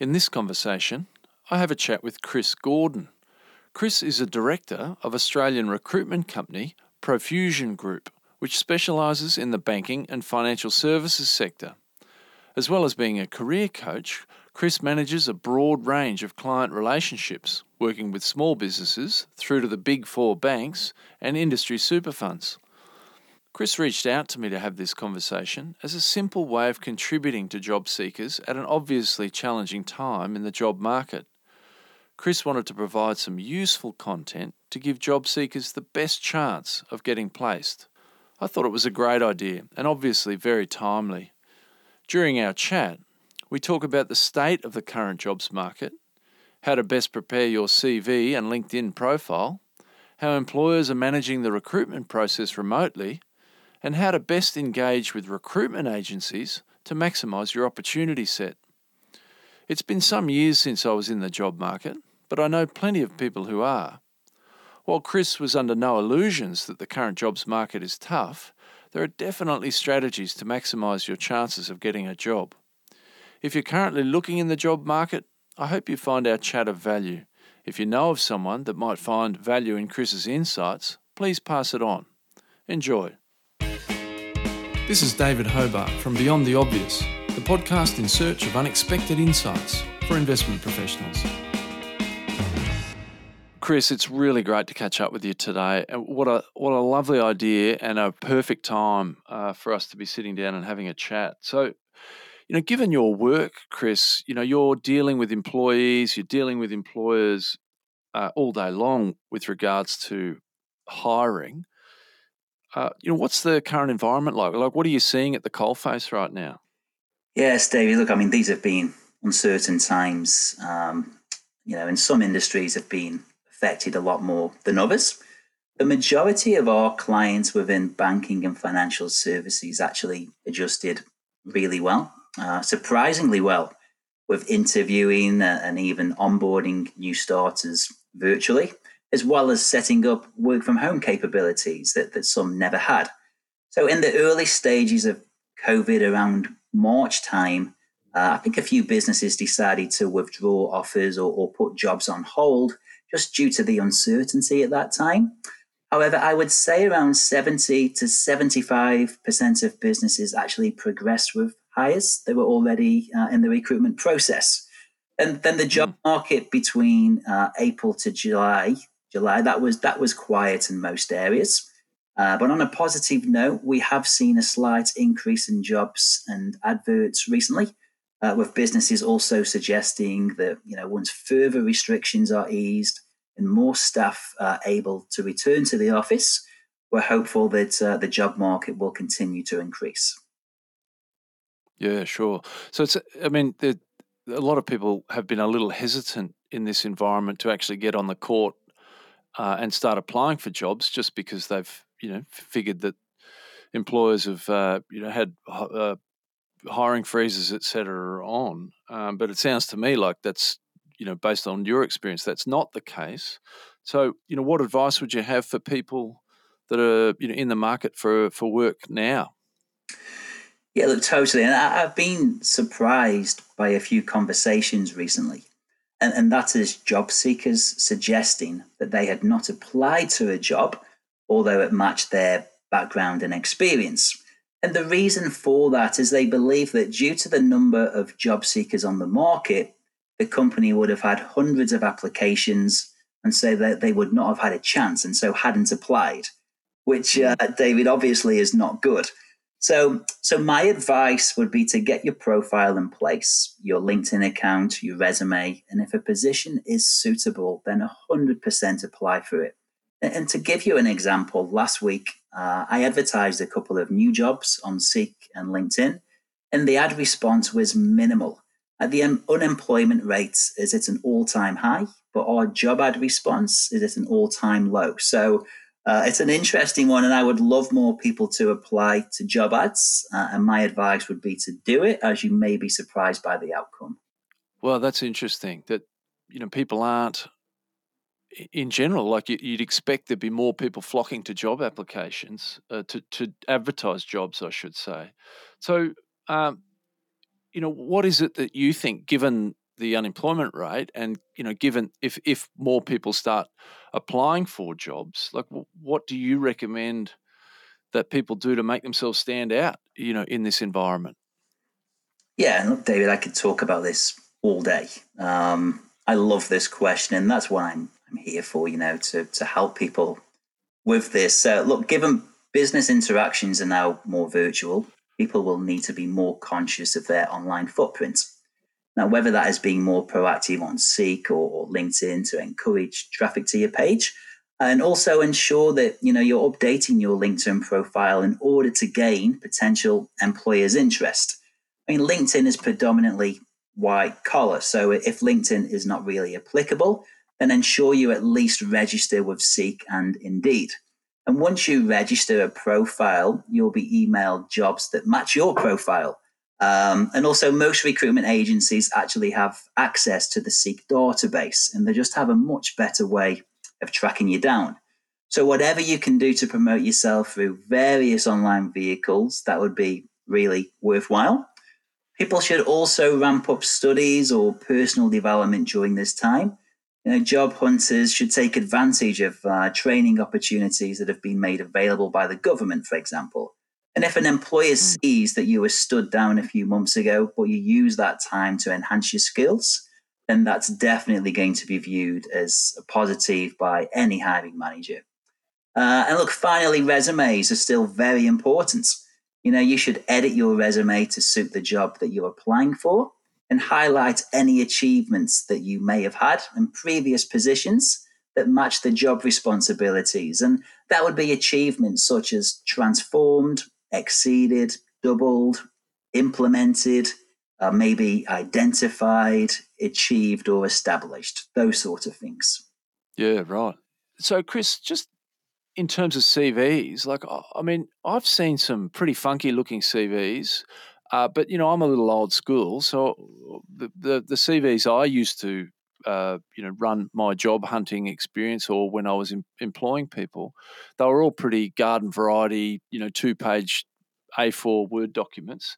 In this conversation, I have a chat with Chris Gordon. Chris is a director of Australian recruitment company Profusion Group, which specialises in the banking and financial services sector. As well as being a career coach, Chris manages a broad range of client relationships, working with small businesses through to the big four banks and industry super funds. Chris reached out to me to have this conversation as a simple way of contributing to job seekers at an obviously challenging time in the job market. Chris wanted to provide some useful content to give job seekers the best chance of getting placed. I thought it was a great idea and obviously very timely. During our chat, we talk about the state of the current jobs market, how to best prepare your CV and LinkedIn profile, how employers are managing the recruitment process remotely, and how to best engage with recruitment agencies to maximise your opportunity set. It's been some years since I was in the job market, but I know plenty of people who are. While Chris was under no illusions that the current jobs market is tough, there are definitely strategies to maximise your chances of getting a job. If you're currently looking in the job market, I hope you find our chat of value. If you know of someone that might find value in Chris's insights, please pass it on. Enjoy. This is David Hobart from Beyond the Obvious, the podcast in search of unexpected insights for investment professionals. Chris, it's really great to catch up with you today. And What a what a lovely idea and a perfect time uh, for us to be sitting down and having a chat. So, you know, given your work, Chris, you know, you're dealing with employees, you're dealing with employers uh, all day long with regards to hiring. Uh, you know, what's the current environment like? Like, what are you seeing at the coalface right now? Yes, David. Look, I mean, these have been uncertain times. Um, you know, and some industries have been affected a lot more than others. The majority of our clients within banking and financial services actually adjusted really well uh, surprisingly well with interviewing uh, and even onboarding new starters virtually, as well as setting up work from home capabilities that, that some never had. So, in the early stages of COVID around March time, uh, I think a few businesses decided to withdraw offers or, or put jobs on hold just due to the uncertainty at that time. However, I would say around 70 to 75% of businesses actually progressed with hires. They were already uh, in the recruitment process. And then the job hmm. market between uh, April to July, July that was that was quiet in most areas. Uh, but on a positive note, we have seen a slight increase in jobs and adverts recently, uh, with businesses also suggesting that you know once further restrictions are eased and more staff are able to return to the office, we're hopeful that uh, the job market will continue to increase. Yeah, sure. So it's, I mean, a lot of people have been a little hesitant in this environment to actually get on the court uh, and start applying for jobs just because they've, you know, figured that employers have, uh, you know, had uh, hiring freezes, et cetera, on. Um, but it sounds to me like that's, you know, based on your experience, that's not the case. So, you know, what advice would you have for people that are, you know, in the market for for work now? Yeah, look, totally. And I, have been surprised by a few conversations recently. And, and that is job seekers suggesting that they had not applied to a job, although it matched their background and experience. And the reason for that is they believe that due to the number of job seekers on the market, the company would have had hundreds of applications and say that they would not have had a chance and so hadn't applied, which, uh, David, obviously is not good. So, so my advice would be to get your profile in place, your LinkedIn account, your resume, and if a position is suitable, then 100% apply for it. And to give you an example, last week uh, I advertised a couple of new jobs on Seek and LinkedIn, and the ad response was minimal. At the unemployment rate is at an all-time high, but our job ad response is at an all-time low. So uh, it's an interesting one, and I would love more people to apply to job ads. Uh, and my advice would be to do it, as you may be surprised by the outcome. Well, that's interesting. That you know people aren't in general like you'd expect there'd be more people flocking to job applications uh, to to advertise jobs, I should say. So, um, you know, what is it that you think, given the unemployment rate and you know given if if more people start applying for jobs like what do you recommend that people do to make themselves stand out you know in this environment? Yeah look david i could talk about this all day. Um, i love this question and that's what i'm i'm here for you know to to help people with this. Uh, look given business interactions are now more virtual people will need to be more conscious of their online footprint now, whether that is being more proactive on Seek or, LinkedIn to encourage traffic to your page, and also ensure that you know you're updating your LinkedIn profile in order to gain potential employers' interest. I mean, LinkedIn is predominantly white collar, so if LinkedIn is not really applicable, then ensure you at least register with Seek and Indeed. And once you register a profile, you'll be emailed jobs that match your profile. Um, and also, most recruitment agencies actually have access to the Seek database, and they just have a much better way of tracking you down. So, whatever you can do to promote yourself through various online vehicles, that would be really worthwhile. People should also ramp up studies or personal development during this time. You know, job hunters should take advantage of uh, training opportunities that have been made available by the government, for example. And if an employer hmm. sees that you were stood down a few months ago, but you use that time to enhance your skills, then that's definitely going to be viewed as a positive by any hiring manager. Uh, and look, finally, resumes are still very important. You know, you should edit your resume to suit the job that you're applying for and highlight any achievements that you may have had in previous positions that match the job responsibilities. And that would be achievements such as transformed, exceeded, doubled, implemented, uh, maybe identified, achieved, or established, those sort of things. Yeah, right. So, Chris, just in terms of CVs, like, I mean, I've seen some pretty funky looking CVs, uh, but, you know, I'm a little old school. So, the, the, the CVs I used to uh, you know run my job hunting experience or when I was em- employing people, they were all pretty garden variety, you know, two page A4 Word documents.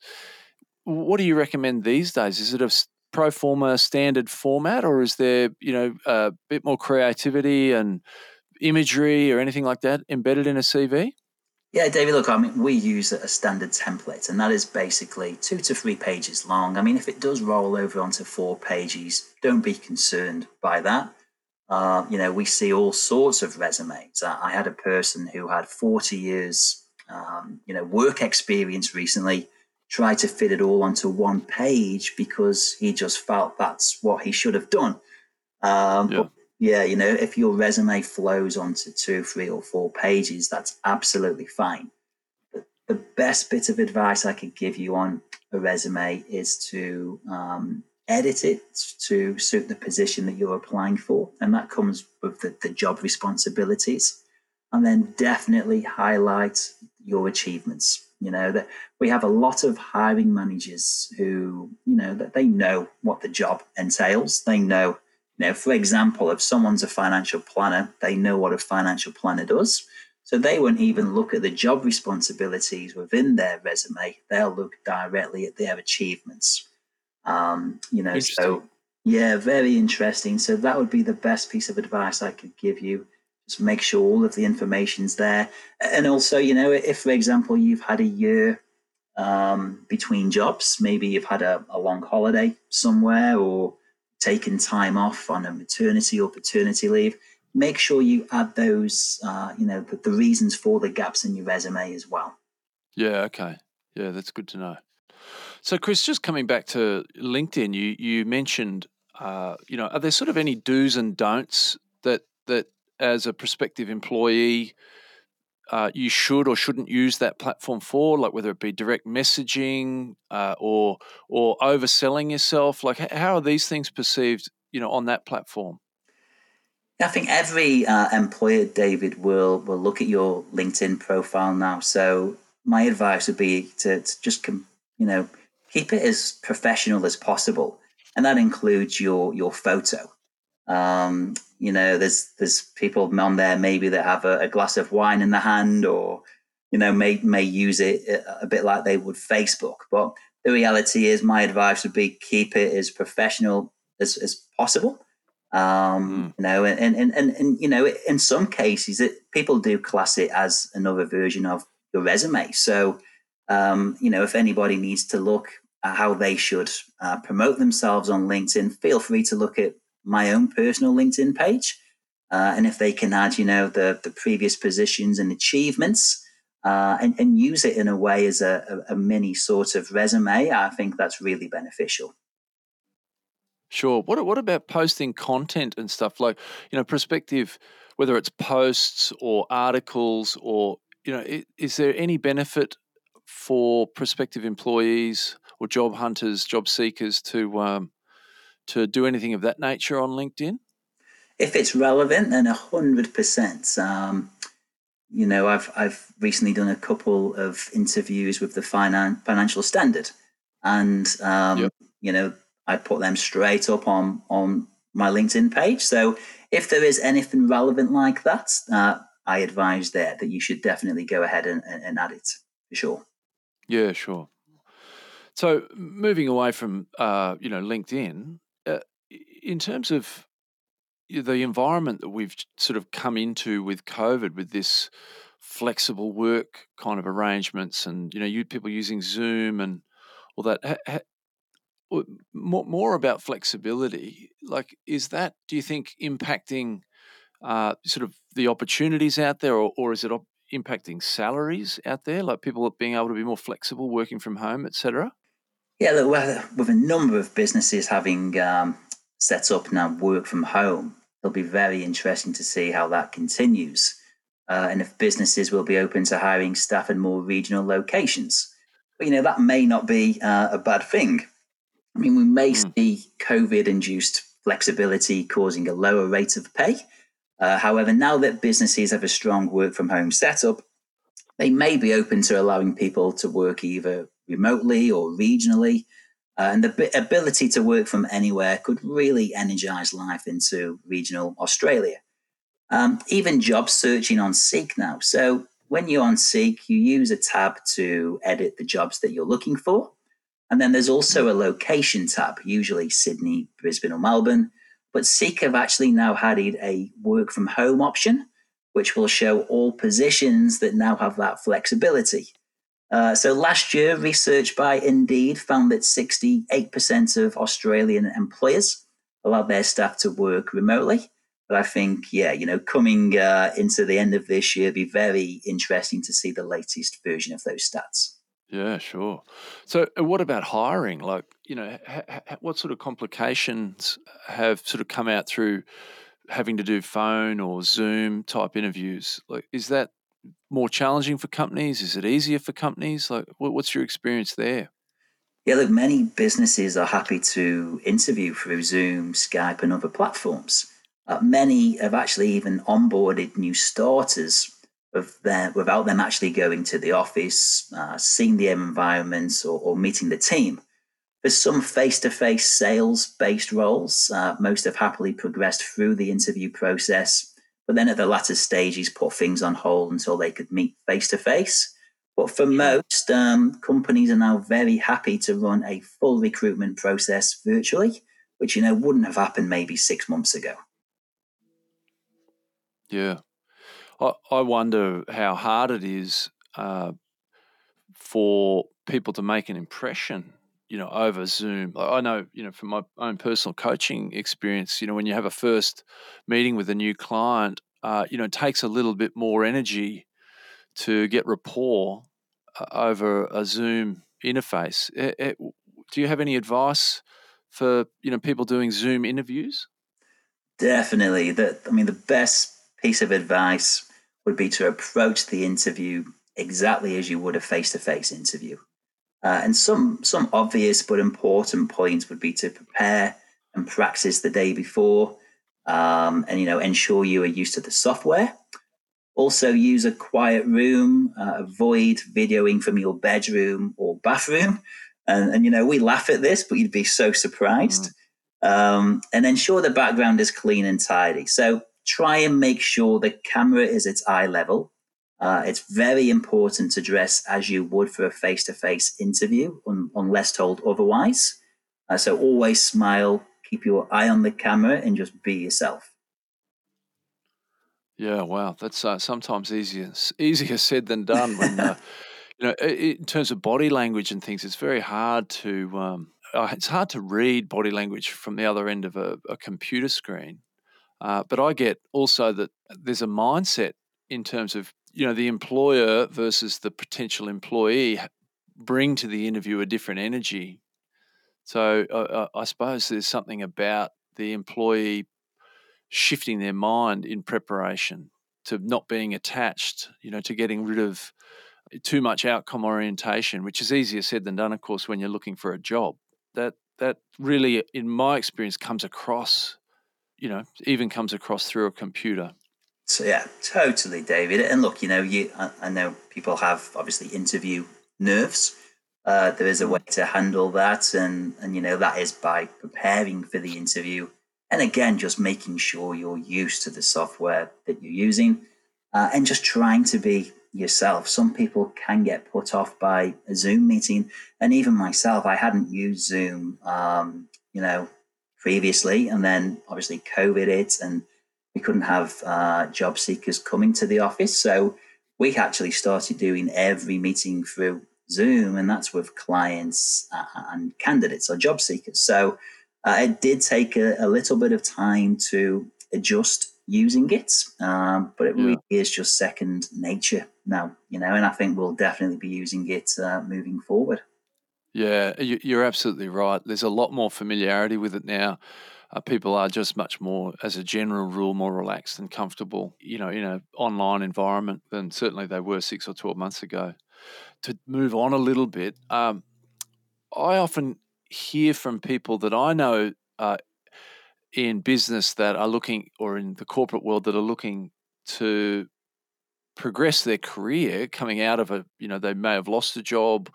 What do you recommend these days? Is it a pro forma standard format, or is there you know a bit more creativity and imagery or anything like that embedded in a CV? Yeah, David, look, I mean, we use a standard template, and that is basically two to three pages long. I mean, if it does roll over onto four pages, don't be concerned by that. Uh, you know, we see all sorts of resumes. I had a person who had 40 years, um, you know, work experience recently, try to fit it all onto one page because he just felt that's what he should have done. Um, yeah. But yeah, you know, if your resume flows onto two, three, or four pages, that's absolutely fine. But the best bit of advice I could give you on a resume is to um, edit it to suit the position that you're applying for. And that comes with the, the job responsibilities. And then definitely highlight your achievements. You know, that we have a lot of hiring managers who, you know, that they know what the job entails. They know now, for example, if someone's a financial planner, they know what a financial planner does. So they won't even look at the job responsibilities within their resume. They'll look directly at their achievements. Um, you know, so yeah, very interesting. So that would be the best piece of advice I could give you. Just make sure all of the information's there. And also, you know, if for example you've had a year um, between jobs, maybe you've had a, a long holiday somewhere or taken time off on a maternity or paternity leave, make sure you add those, uh, you know, the, the reasons for the gaps in your resume as well. Yeah, okay. Yeah, that's good to know. So, Chris, just coming back to LinkedIn, you you mentioned, uh, you know, are there sort of any do's and don'ts that that as a prospective employee uh, you should or shouldn't use that platform for, like whether it be direct messaging uh, or or overselling yourself? Like, how are these things perceived, you know, on that platform? I think every uh, employer, David, will will look at your LinkedIn profile now. So my advice would be to, to just you know keep it as professional as possible, and that includes your your photo. Um, you know, there's there's people on there maybe that have a, a, glass of wine in the hand, or you know, may may use it a bit like they would Facebook. But the reality is, my advice would be keep it as professional as, as possible. Um, mm. You know, and, and, and, and, you know, in some cases, it, people do class it as another version of your resume. So, um, you know, if anybody needs to look at how they should uh, promote themselves on LinkedIn, feel free to look at my own personal LinkedIn page. Uh, and if they can add, you know, the, the previous positions and achievements uh, and, and use it in a way as a, a, a mini sort of resume, I think that's really beneficial. Sure. What what about posting content and stuff like you know prospective, whether it's posts or articles or you know is there any benefit for prospective employees or job hunters, job seekers to um, to do anything of that nature on LinkedIn? If it's relevant, then a hundred percent. Um, you know, I've I've recently done a couple of interviews with the finan- financial standard, and um, yep. you know, I put them straight up on on my LinkedIn page. So if there is anything relevant like that, uh, I advise there that you should definitely go ahead and, and add it for sure. Yeah, sure. So moving away from uh, you know LinkedIn, in terms of the environment that we've sort of come into with COVID, with this flexible work kind of arrangements, and you know, you people using Zoom and all that. Ha, ha, more, more about flexibility. Like, is that do you think impacting uh, sort of the opportunities out there, or, or is it op- impacting salaries out there? Like people being able to be more flexible, working from home, etc. Yeah, look, with a number of businesses having um, set up now work from home, it'll be very interesting to see how that continues. Uh, and if businesses will be open to hiring staff in more regional locations. But, you know, that may not be uh, a bad thing. I mean, we may mm. see COVID induced flexibility causing a lower rate of pay. Uh, however, now that businesses have a strong work from home setup, they may be open to allowing people to work either remotely or regionally uh, and the ability to work from anywhere could really energize life into regional Australia. Um, even job searching on Seek now. So when you're on Seek, you use a tab to edit the jobs that you're looking for. And then there's also a location tab, usually Sydney, Brisbane, or Melbourne. But Seek have actually now added a work from home option, which will show all positions that now have that flexibility. Uh, so last year, research by Indeed found that 68% of Australian employers allow their staff to work remotely. But I think, yeah, you know, coming uh, into the end of this year, be very interesting to see the latest version of those stats. Yeah, sure. So, what about hiring? Like, you know, ha- ha- what sort of complications have sort of come out through having to do phone or Zoom type interviews? Like, is that more challenging for companies? Is it easier for companies? Like, what's your experience there? Yeah, look, many businesses are happy to interview through Zoom, Skype, and other platforms. Uh, many have actually even onboarded new starters their, without them actually going to the office, uh, seeing the environment, or, or, meeting the team. For some face to face sales based roles, uh, most have happily progressed through the interview process but then at the latter stages, put things on hold until they could meet face to face. But for most um, companies are now very happy to run a full recruitment process virtually, which you know wouldn't have happened maybe six months ago. Yeah, I, I wonder how hard it is uh, for people to make an impression you know over zoom. I know you know from my own personal coaching experience you know when you have a first meeting with a new client uh, you know it takes a little bit more energy to get rapport uh, over a zoom interface. It, it, do you have any advice for you know people doing zoom interviews? Definitely. That i mean the best piece of advice would be to approach the interview exactly as you would a face-to-face interview uh, and some some obvious but important points would be to prepare and practice the day before, um, and you know ensure you are used to the software. Also, use a quiet room. Uh, avoid videoing from your bedroom or bathroom. And, and, you know we laugh at this, but you'd be so surprised. Mm. Um, and ensure the background is clean and tidy. So try and make sure the camera is at eye level uh, it's very important to dress as you would for a face to face interview, un- unless told otherwise. Uh, so always smile, keep your eye on the camera and just be yourself. Yeah, wow, that's uh, sometimes easier easier said than done. When uh, you know, in terms of body language and things, it's very hard to um, uh, it's hard to read body language from the other end of a, a computer screen. Uh, but I get also that there's a mindset in terms of you know the employer versus the potential employee bring to the interview a different energy. So uh, I suppose there's something about the employee shifting their mind in preparation to not being attached, you know, to getting rid of too much outcome orientation, which is easier said than done, of course, when you're looking for a job. That that really, in my experience, comes across, you know, even comes across through a computer. So yeah, totally, David. And look, you know, you I, I know people have obviously interview nerves. Uh, there is a mm. way to handle that, and and you know that is by preparing for the interview, and again, just making sure you're used to the software that you're using, uh, and just trying to be yourself. Some people can get put off by a Zoom meeting, and even myself, I hadn't used Zoom, um, you know, previously, and then obviously COVID hit, and we couldn't have uh, job seekers coming to the office, so we actually started doing every meeting through Zoom, and that's with clients uh, and candidates or job seekers. So uh, it did take a, a, little bit of time to adjust using it, um, but it yeah. really is just second nature now, you know, and I think we'll definitely be using it uh, moving forward. Yeah, you're absolutely right. There's a lot more familiarity with it now. Uh, people are just much more, as a general rule, more relaxed and comfortable, you know, in an online environment than certainly they were six or 12 months ago. To move on a little bit, um, I often hear from people that I know uh, in business that are looking, or in the corporate world that are looking to progress their career coming out of a, you know, they may have lost a job,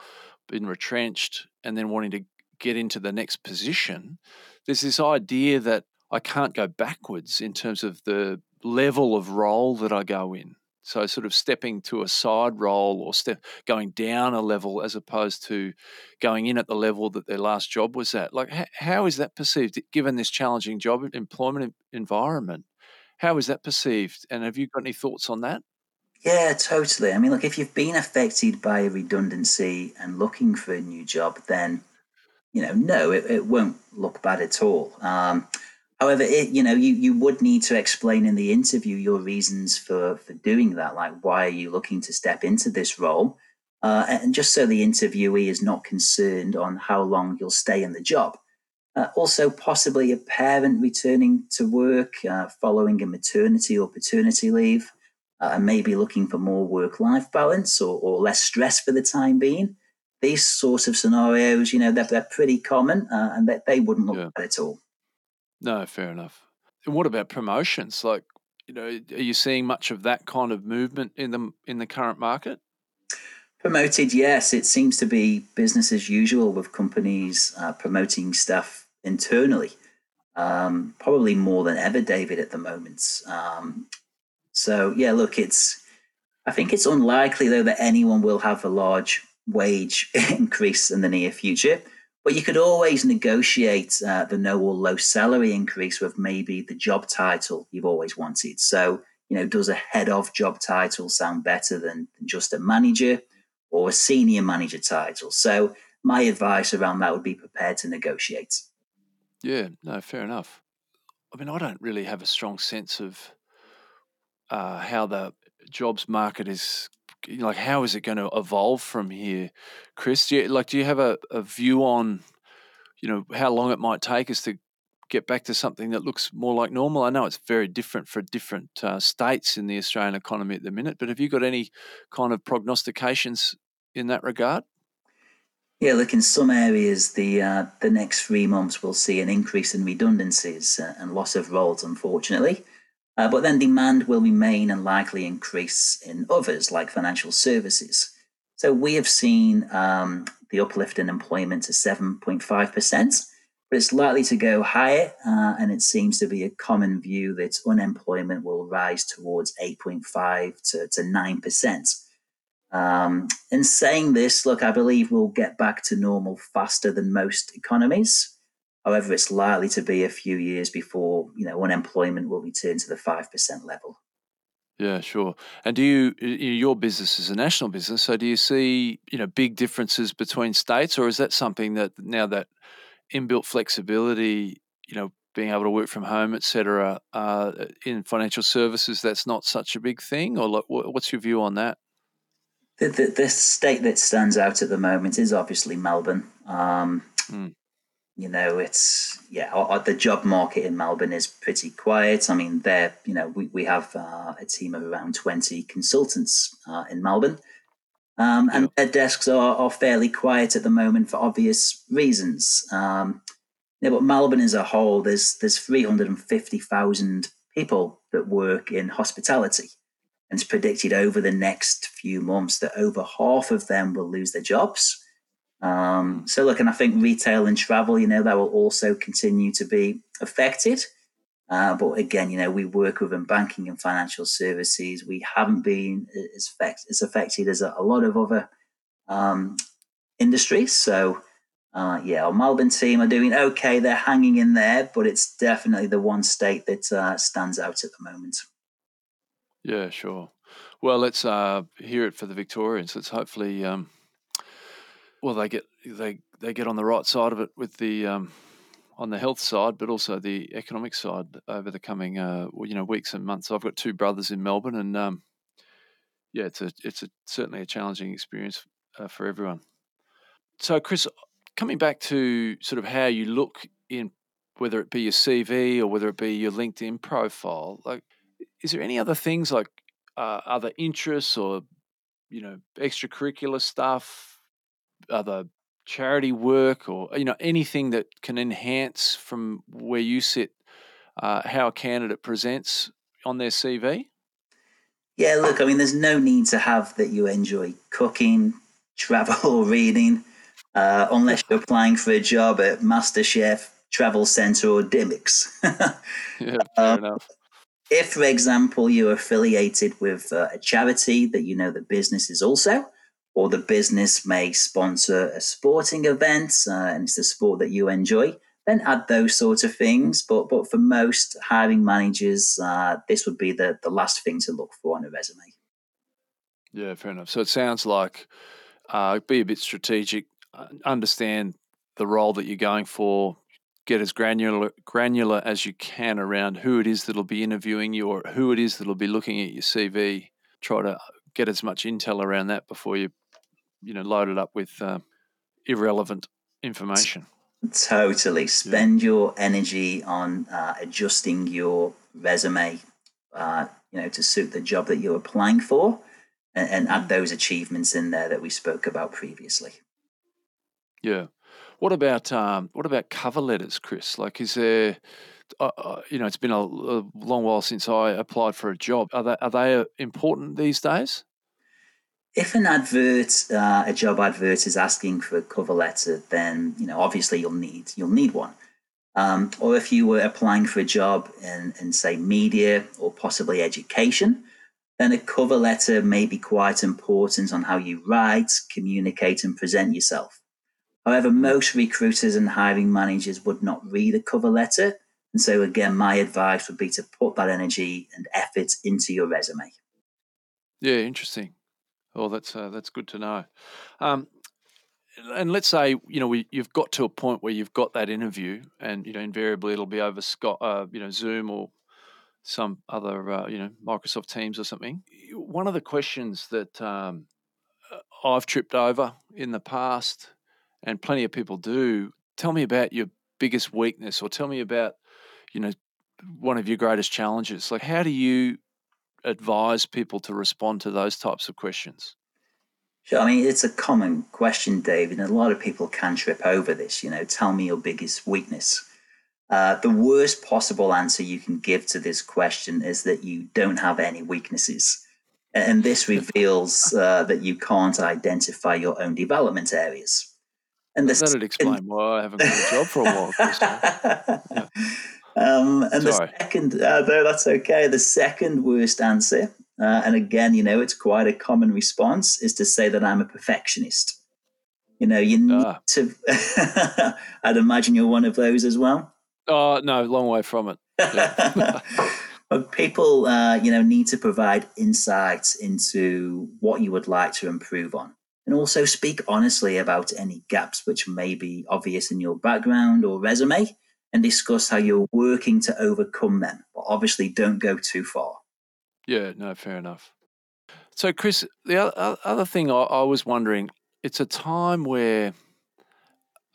been retrenched, and then wanting to get into the next position. There's this idea that I can't go backwards in terms of the level of role that I go in. So sort of stepping to a side role or step going down a level as opposed to going in at the level that their last job was at. Like how is that perceived given this challenging job employment environment? How is that perceived? And have you got any thoughts on that? Yeah, totally. I mean, look, if you've been affected by redundancy and looking for a new job, then you know, no, it, it won't look bad at all. Um, However, it, you know, you, you would need to explain in the interview your reasons for, for doing that. Like, why are you looking to step into this role? Uh, and just so the interviewee is not concerned on how long you'll stay in the job. Uh, also, possibly a parent returning to work uh, following a maternity or paternity leave, uh, and maybe looking for more work life balance or, or, less stress for the time being. These sorts of scenarios, you know, they're, they're pretty common uh, and they, they wouldn't look yeah. bad at all. No, fair enough. And what about promotions? Like, you know, are you seeing much of that kind of movement in the in the current market? Promoted, yes. It seems to be business as usual with companies uh, promoting stuff internally. Um, probably more than ever, David, at the moment. Um, so yeah, look, it's. I think it's unlikely though that anyone will have a large wage increase in the near future. But you could always negotiate uh, the no or low salary increase with maybe the job title you've always wanted. So, you know, does a head of job title sound better than, than just a manager or a senior manager title? So, my advice around that would be prepared to negotiate. Yeah, no, fair enough. I mean, I don't really have a strong sense of uh, how the jobs market is like how is it going to evolve from here, Chris? Do you, like, do you have a, a view on, you know, how long it might take us to get back to something that looks more like normal? I know it's very different for different uh, states in the Australian economy at the minute, but have you got any kind of prognostications in that regard? Yeah, look, in some areas, the uh, the next three months we'll see an increase in redundancies uh, and loss of roles, unfortunately. Uh, but then demand will remain and likely increase in others like financial services. So we have seen um, the uplift in employment to 7.5%, but it's likely to go higher. Uh, and it seems to be a common view that unemployment will rise towards 8.5 to, to 9%. Um, in saying this, look, I believe we'll get back to normal faster than most economies. However, it's likely to be a few years before you know unemployment will return to the five percent level. Yeah, sure. And do you your business is a national business, so do you see you know big differences between states, or is that something that now that inbuilt flexibility, you know, being able to work from home, etc., uh, in financial services, that's not such a big thing, or like, what's your view on that? The, the, the, state that stands out at the moment is obviously Melbourne. Um, mm. You know, it's yeah, the job market in Melbourne is pretty quiet. I mean, there, you know, we, we have uh, a team of around 20 consultants uh, in Melbourne. Um, and yeah. their desks are, are fairly quiet at the moment for obvious reasons. Um, yeah, but Melbourne as a whole, there's there's 350,000 people that work in hospitality. And it's predicted over the next few months that over half of them will lose their jobs. Um, so, look, and I think retail and travel, you know, that will also continue to be affected. Uh, but again, you know, we work within banking and financial services. We haven't been as, as affected as a, a lot of other um, industries. So, uh, yeah, our Melbourne team are doing okay. They're hanging in there, but it's definitely the one state that uh, stands out at the moment. Yeah, sure. Well, let's uh, hear it for the Victorians. Let's hopefully um, well, they get they they get on the right side of it with the um, on the health side, but also the economic side over the coming uh, you know weeks and months. I've got two brothers in Melbourne, and um, yeah, it's a it's a certainly a challenging experience uh, for everyone. So, Chris, coming back to sort of how you look in whether it be your CV or whether it be your LinkedIn profile, like, is there any other things like uh, other interests or you know extracurricular stuff other charity work or you know anything that can enhance from where you sit uh, how a candidate presents on their CV? Yeah, look, I mean, there's no need to have that you enjoy cooking, travel, or reading, uh, unless you're applying for a job at MasterChef, Travel Centre, or Dymocks. yeah, fair um, enough. If, for example, you're affiliated with uh, a charity that you know the business is also, or the business may sponsor a sporting event uh, and it's a sport that you enjoy, then add those sorts of things. But but for most hiring managers, uh, this would be the, the last thing to look for on a resume. Yeah, fair enough. So it sounds like uh, be a bit strategic, uh, understand the role that you're going for, get as granular granular as you can around who it is that'll be interviewing you or who it is that'll be looking at your CV. Try to get as much intel around that before you you know loaded up with uh, irrelevant information. Totally. Spend yeah. your energy on uh, adjusting your resume, uh, you know, to suit the job that you're applying for, and, and add those achievements in there that we spoke about previously. Yeah. What about um, what about cover letters, Chris? Like, is there, uh, uh you know, it's been a, a, long while since I applied for a job. Are they are they uh, important these days? If an advert, uh, a job advert, is asking for a cover letter, then you know obviously you'll need you'll need one. Um, or if you were applying for a job in, in say media or possibly education, then a cover letter may be quite important on how you write, communicate, and present yourself. However, most recruiters and hiring managers would not read a cover letter. And so, again, my advice would be to put that energy and effort into your resume. Yeah, interesting. Oh, that's uh, that's good to know. Um, and let's say you know we, you've got to a point where you've got that interview, and you know invariably it'll be over Scott, uh, you know Zoom or some other uh, you know Microsoft Teams or something. One of the questions that um, uh, I've tripped over in the past, and plenty of people do. Tell me about your biggest weakness, or tell me about you know one of your greatest challenges. Like how do you advise people to respond to those types of questions? Sure. I mean, it's a common question, David, and a lot of people can trip over this. You know, tell me your biggest weakness. Uh, the worst possible answer you can give to this question is that you don't have any weaknesses. And this reveals uh, that you can't identify your own development areas. And that'd explain why I haven't got a job for a while. yeah. Um, and Sorry. the second, uh, no, that's okay. The second worst answer, uh, and again, you know, it's quite a common response, is to say that I'm a perfectionist. You know, you need ah. to. I'd imagine you're one of those as well. Oh no, long way from it. Yeah. people, uh, you know, need to provide insights into what you would like to improve on, and also speak honestly about any gaps which may be obvious in your background or resume, and discuss how you're working to overcome them. But obviously, don't go too far. Yeah, no, fair enough. So, Chris, the other thing I was wondering it's a time where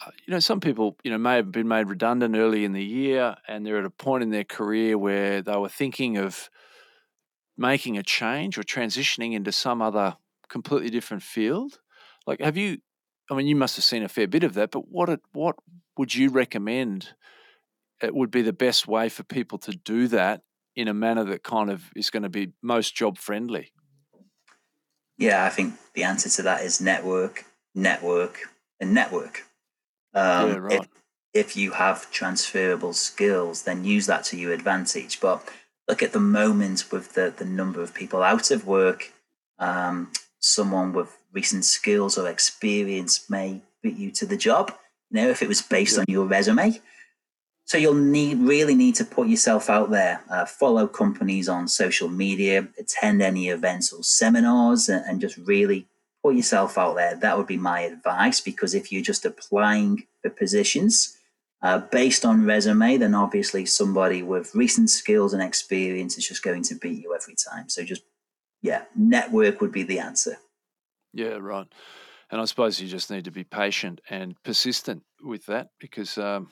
uh, you know some people you know may have been made redundant early in the year and they're at a point in their career where they were thinking of making a change or transitioning into some other completely different field like have you i mean you must have seen a fair bit of that but what what would you recommend it would be the best way for people to do that in a manner that kind of is going to be most job friendly yeah, I think the answer to that is network, network, and network. Um, yeah, right. If, if you have transferable skills, then use that to your advantage. But look at the moment with the, the number of people out of work, um, someone with recent skills or experience may beat you to the job. You know, if it was based yeah. on your resume, so you'll need really need to put yourself out there, uh, follow companies on social media, attend any events or seminars, and, and just really put yourself out there. That would be my advice because if you're just applying for positions uh, based on resume, then obviously somebody with recent skills and experience is just going to beat you every time. So just yeah, network would be the answer. Yeah, right. And I suppose you just need to be patient and persistent with that because. Um,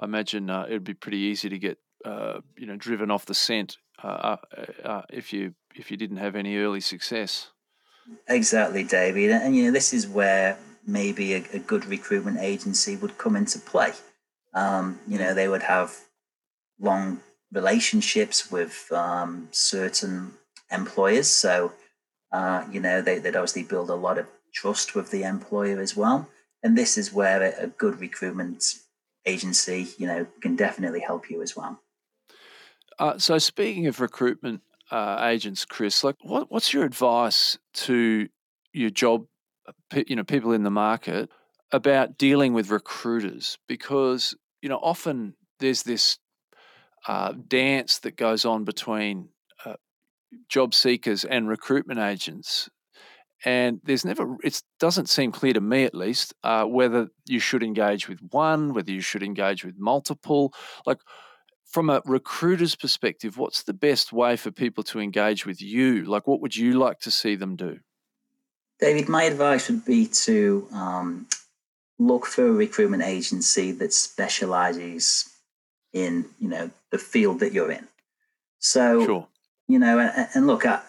I imagine uh, it'd be pretty easy to get uh, you know driven off the scent uh, uh, uh, if you if you didn't have any early success. Exactly, David, and you know this is where maybe a, a good recruitment agency would come into play. Um, you know, they would have long relationships with um, certain employers, so uh, you know they, would obviously build a lot of trust with the employer as well. And this is where a, a good recruitment agency, you know, can definitely help you as well. Uh, so, speaking of recruitment uh, agents, Chris, like, what, what's your advice to your job, you know, people in the market about dealing with recruiters? Because you know, often there's this uh, dance that goes on between uh, job seekers and recruitment agents and there's never it doesn't seem clear to me at least uh, whether you should engage with one whether you should engage with multiple. Like from a recruiter's perspective what's the best way for people to engage with you? Like what would you like to see them do? David my advice would be to um, look for a recruitment agency that specializes in you know the field that you're in. So sure. you know and, and look at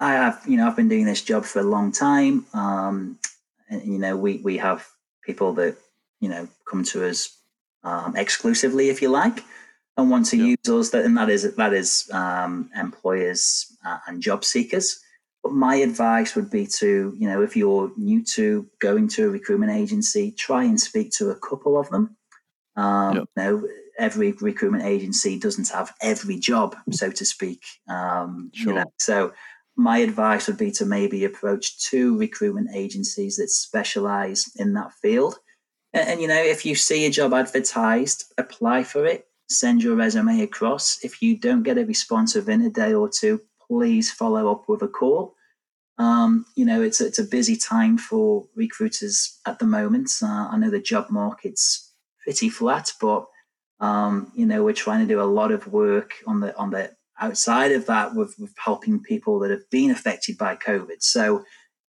I have, you know, I've been doing this job for a long time. Um, and, you know, we we have people that you know come to us um, exclusively, if you like, and want to use us. That and that is that is um, employers uh, and job seekers. But my advice would be to, you know, if you're new to going to a recruitment agency, try and speak to a couple of them. Um, yep. You know, every recruitment agency doesn't have every job, so to speak. Um, sure. You know, so my advice would be to maybe approach two recruitment agencies that specialize in that field. And, and, you know, if you see a job advertised, apply for it, send your resume across. If you don't get a response within a day or two, please follow up with a call. Um, you know, it's it's a busy time for recruiters at the moment. Uh, I know the job market's pretty flat, but um, you know, we're trying to do a lot of work on the on the outside of that with, with helping people that have been affected by COVID. So,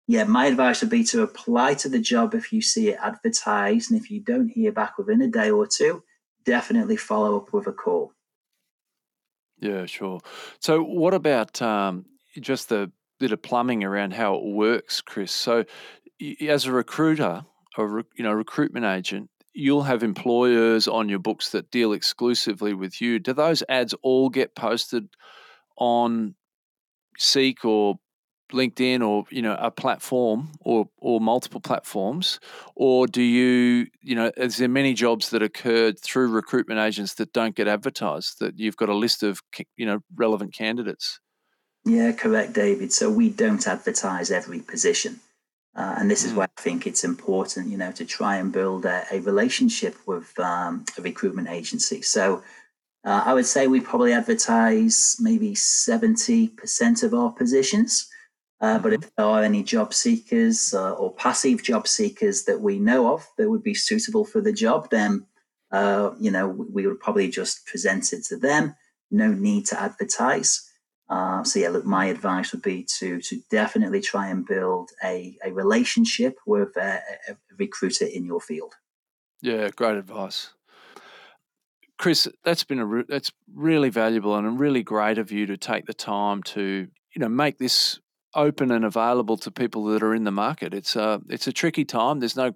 yeah, my advice would be to apply to the job if you see it advertised. And if you don't hear back within a day or two, definitely follow up with a call. Yeah, sure. So, what about um, just the bit of plumbing around how it works, Chris? So, as a recruiter or you know recruitment agent, you'll have employers on your books that deal exclusively with you. Do those ads all get posted on Seek or LinkedIn or you know a platform or or multiple platforms, or do you you know is there many jobs that occurred through recruitment agents that don't get advertised? That you've got a list of you know relevant candidates. Yeah, correct, David. So we don't advertise every position. Uh, and this is why I think it's important, you know, to try and build a, a relationship with um, a recruitment agency. So uh, I would say we probably advertise maybe 70% of our positions. Uh, but if there are any job seekers uh, or passive job seekers that we know of that would be suitable for the job, then uh, you know we would probably just present it to them. No need to advertise. Uh, so yeah, look, my advice would be to to definitely try and build a, a relationship with a, a recruiter in your field. Yeah, great advice. Chris, that's been a re- that's really valuable and really great of you to take the time to you know make this open and available to people that are in the market. It's a it's a tricky time. There's no,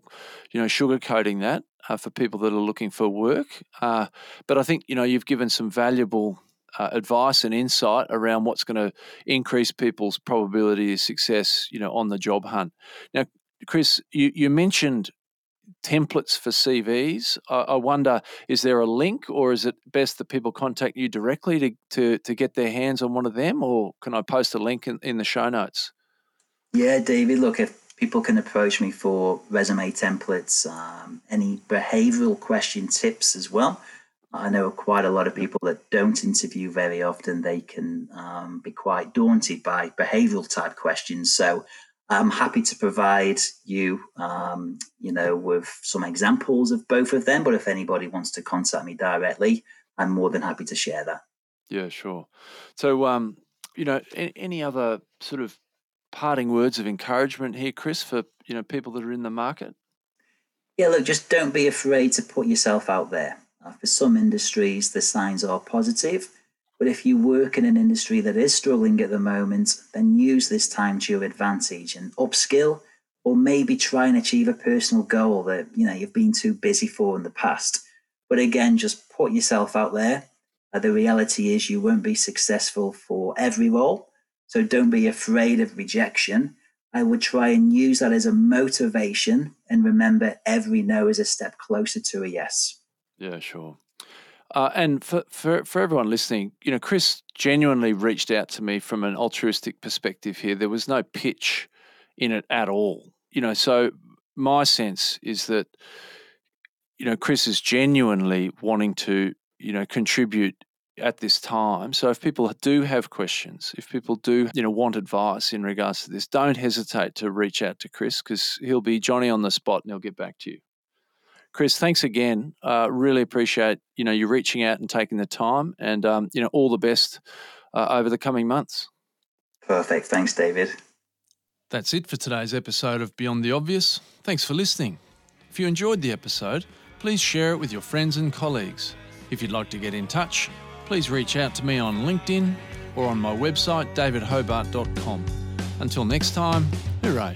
you know, sugarcoating that uh, for people that are looking for work. Uh, but I think you know you've given some valuable uh, advice and insight around what's going to increase people's probability of success. You know, on the job hunt. Now, Chris, you you mentioned templates for CVs. I, I, wonder, is there a link, or is it best that people contact you directly to, to, to get their hands on one of them, or can I post a link in, in the show notes? Yeah, David. Look, if people can approach me for resume templates, um, any behavioral question tips as well. I know quite a lot of people that don't interview very often. They can um, be quite daunted by behavioral type questions. So I'm happy to provide you, um, you know, with some examples of both of them. But if anybody wants to contact me directly, I'm more than happy to share that. Yeah, sure. So, um, you know, any other sort of parting words of encouragement here, Chris, for you know people that are in the market? Yeah, look, just don't be afraid to put yourself out there. Uh, for some industries, the signs are positive but if you work in an industry that is struggling at the moment, then use this time to your advantage and upskill or maybe try and achieve a personal goal that you know you've been too busy for in the past. But again, just put yourself out there. Uh, the reality is you won't be successful for every role. So don't be afraid of rejection. I would try and use that as a motivation and remember every no is a step closer to a yes. Yeah, sure. Uh, and for, for, for everyone listening, you know, Chris genuinely reached out to me from an altruistic perspective here. There was no pitch in it at all. You know, so my sense is that, you know, Chris is genuinely wanting to, you know, contribute at this time. So if people do have questions, if people do, you know, want advice in regards to this, don't hesitate to reach out to Chris because he'll be Johnny on the spot and he'll get back to you. Chris, thanks again. Uh, really appreciate you know you reaching out and taking the time, and um, you know all the best uh, over the coming months. Perfect. Thanks, David. That's it for today's episode of Beyond the Obvious. Thanks for listening. If you enjoyed the episode, please share it with your friends and colleagues. If you'd like to get in touch, please reach out to me on LinkedIn or on my website, davidhobart.com. Until next time, hooray!